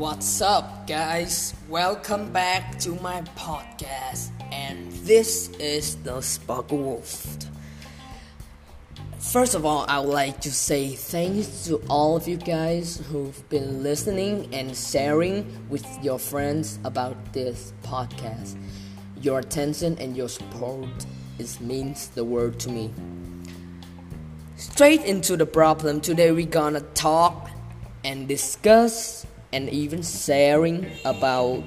What's up, guys? Welcome back to my podcast, and this is the Sparkle Wolf. First of all, I would like to say thanks to all of you guys who've been listening and sharing with your friends about this podcast. Your attention and your support is means the world to me. Straight into the problem. Today we're gonna talk and discuss and even sharing about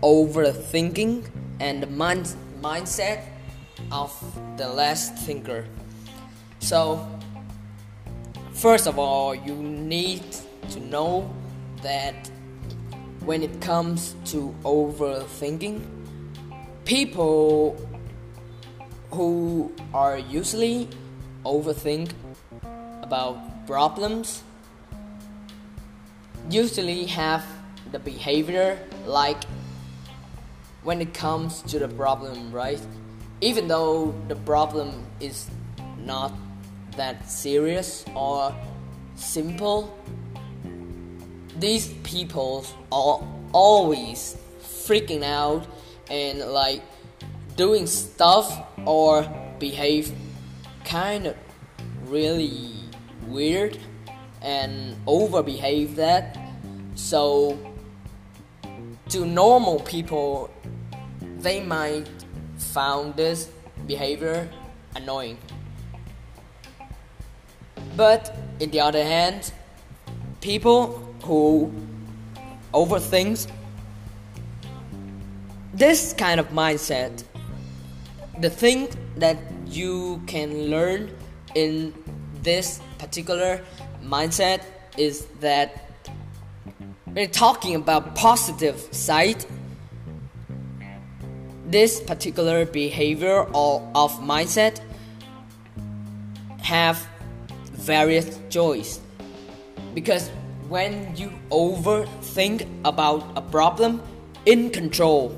overthinking and the mind- mindset of the last thinker. So, first of all, you need to know that when it comes to overthinking, people who are usually overthink about problems usually have the behavior like when it comes to the problem, right? Even though the problem is not that serious or simple, these people are always freaking out and like doing stuff or behave kind of really weird and overbehave that. So, to normal people, they might found this behavior annoying. But in the other hand, people who overthink this kind of mindset, the thing that you can learn in this particular mindset is that we're talking about positive side. This particular behavior or of mindset have various joys because when you overthink about a problem in control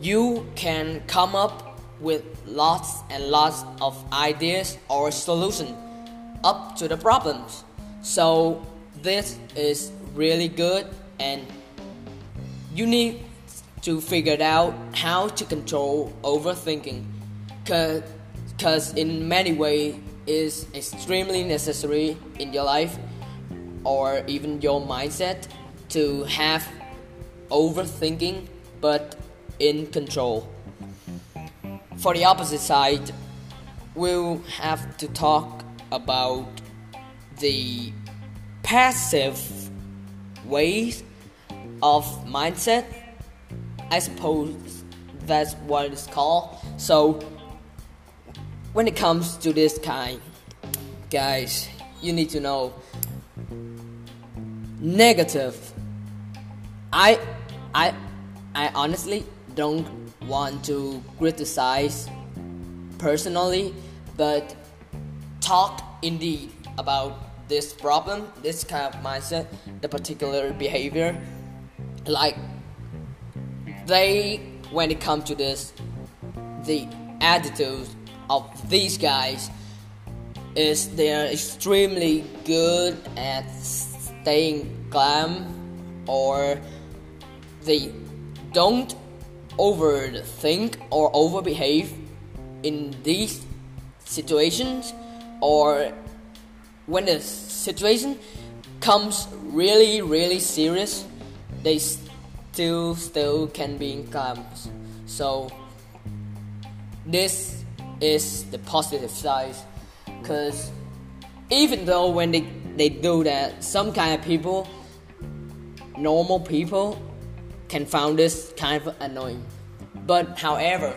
you can come up with lots and lots of ideas or solution up to the problems. So this is really good and you need to figure out how to control overthinking because in many ways is extremely necessary in your life or even your mindset to have overthinking but in control for the opposite side we'll have to talk about the passive ways of mindset. I suppose that's what it's called. So, when it comes to this kind, guys, you need to know negative. I, I, I honestly don't want to criticize personally, but talk indeed about this problem, this kind of mindset, the particular behavior. Like, they, when it comes to this, the attitude of these guys is they're extremely good at staying calm or they don't overthink or overbehave in these situations or when the situation comes really, really serious, they still still can be calm. So this is the positive side, because even though when they they do that, some kind of people, normal people, can find this kind of annoying. But however,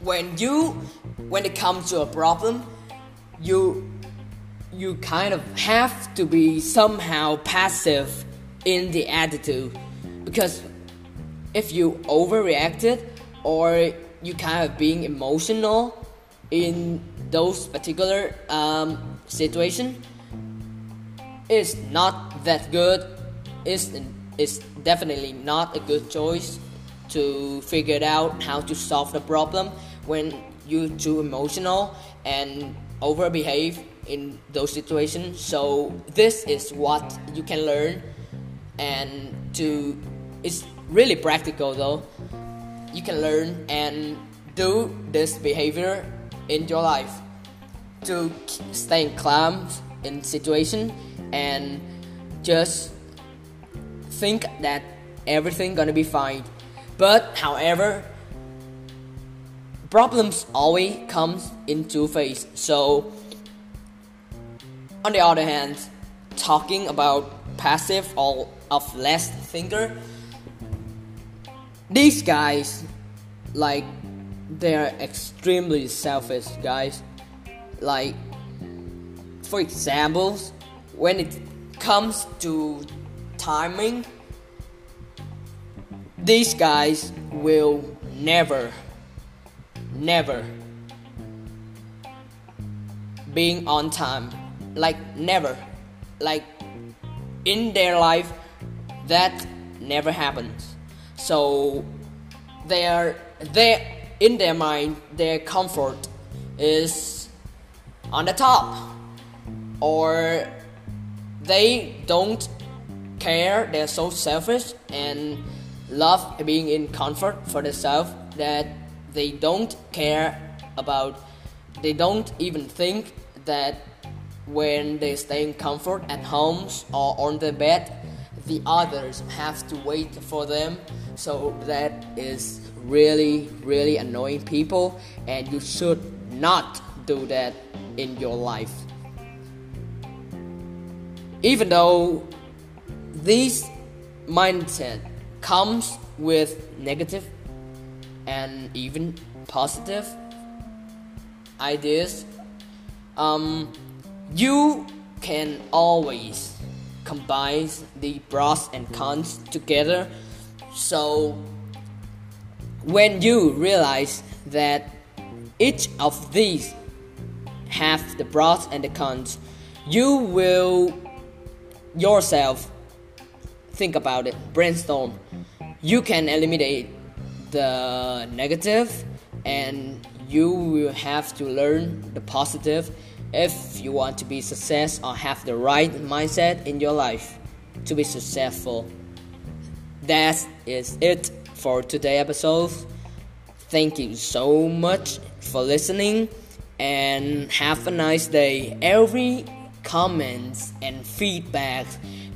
when you when it comes to a problem you you kind of have to be somehow passive in the attitude because if you overreacted or you kind of being emotional in those particular um, situation it's not that good it's, it's definitely not a good choice to figure out how to solve the problem when you're too emotional and overbehave in those situations. So this is what you can learn, and to it's really practical though. You can learn and do this behavior in your life to stay calm in situation and just think that everything gonna be fine. But however, problems always comes in two phases. So on the other hand, talking about passive or of less thinker, these guys like they're extremely selfish guys. Like for examples, when it comes to timing, these guys will never never being on time. Like never. Like in their life that never happens. So they are they in their mind their comfort is on the top. Or they don't care they're so selfish and love being in comfort for themselves that they don't care about they don't even think that when they stay in comfort at homes or on the bed the others have to wait for them. So that is really really annoying people and you should not do that in your life. Even though this mindset comes with negative and even positive ideas, um, you can always combine the pros and cons together. So when you realize that each of these have the pros and the cons, you will yourself think about it, brainstorm. You can eliminate the negative and you will have to learn the positive if you want to be success or have the right mindset in your life to be successful. That is it for today episode. Thank you so much for listening and have a nice day. Every comments and feedback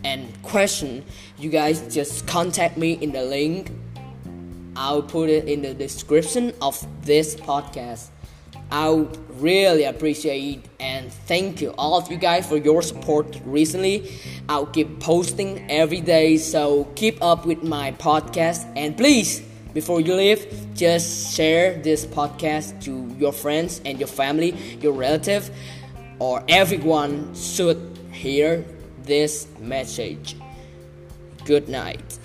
and question you guys just contact me in the link I'll put it in the description of this podcast. I really appreciate and thank you all of you guys for your support recently. I'll keep posting every day, so keep up with my podcast and please before you leave, just share this podcast to your friends and your family, your relative, or everyone should hear this message. Good night.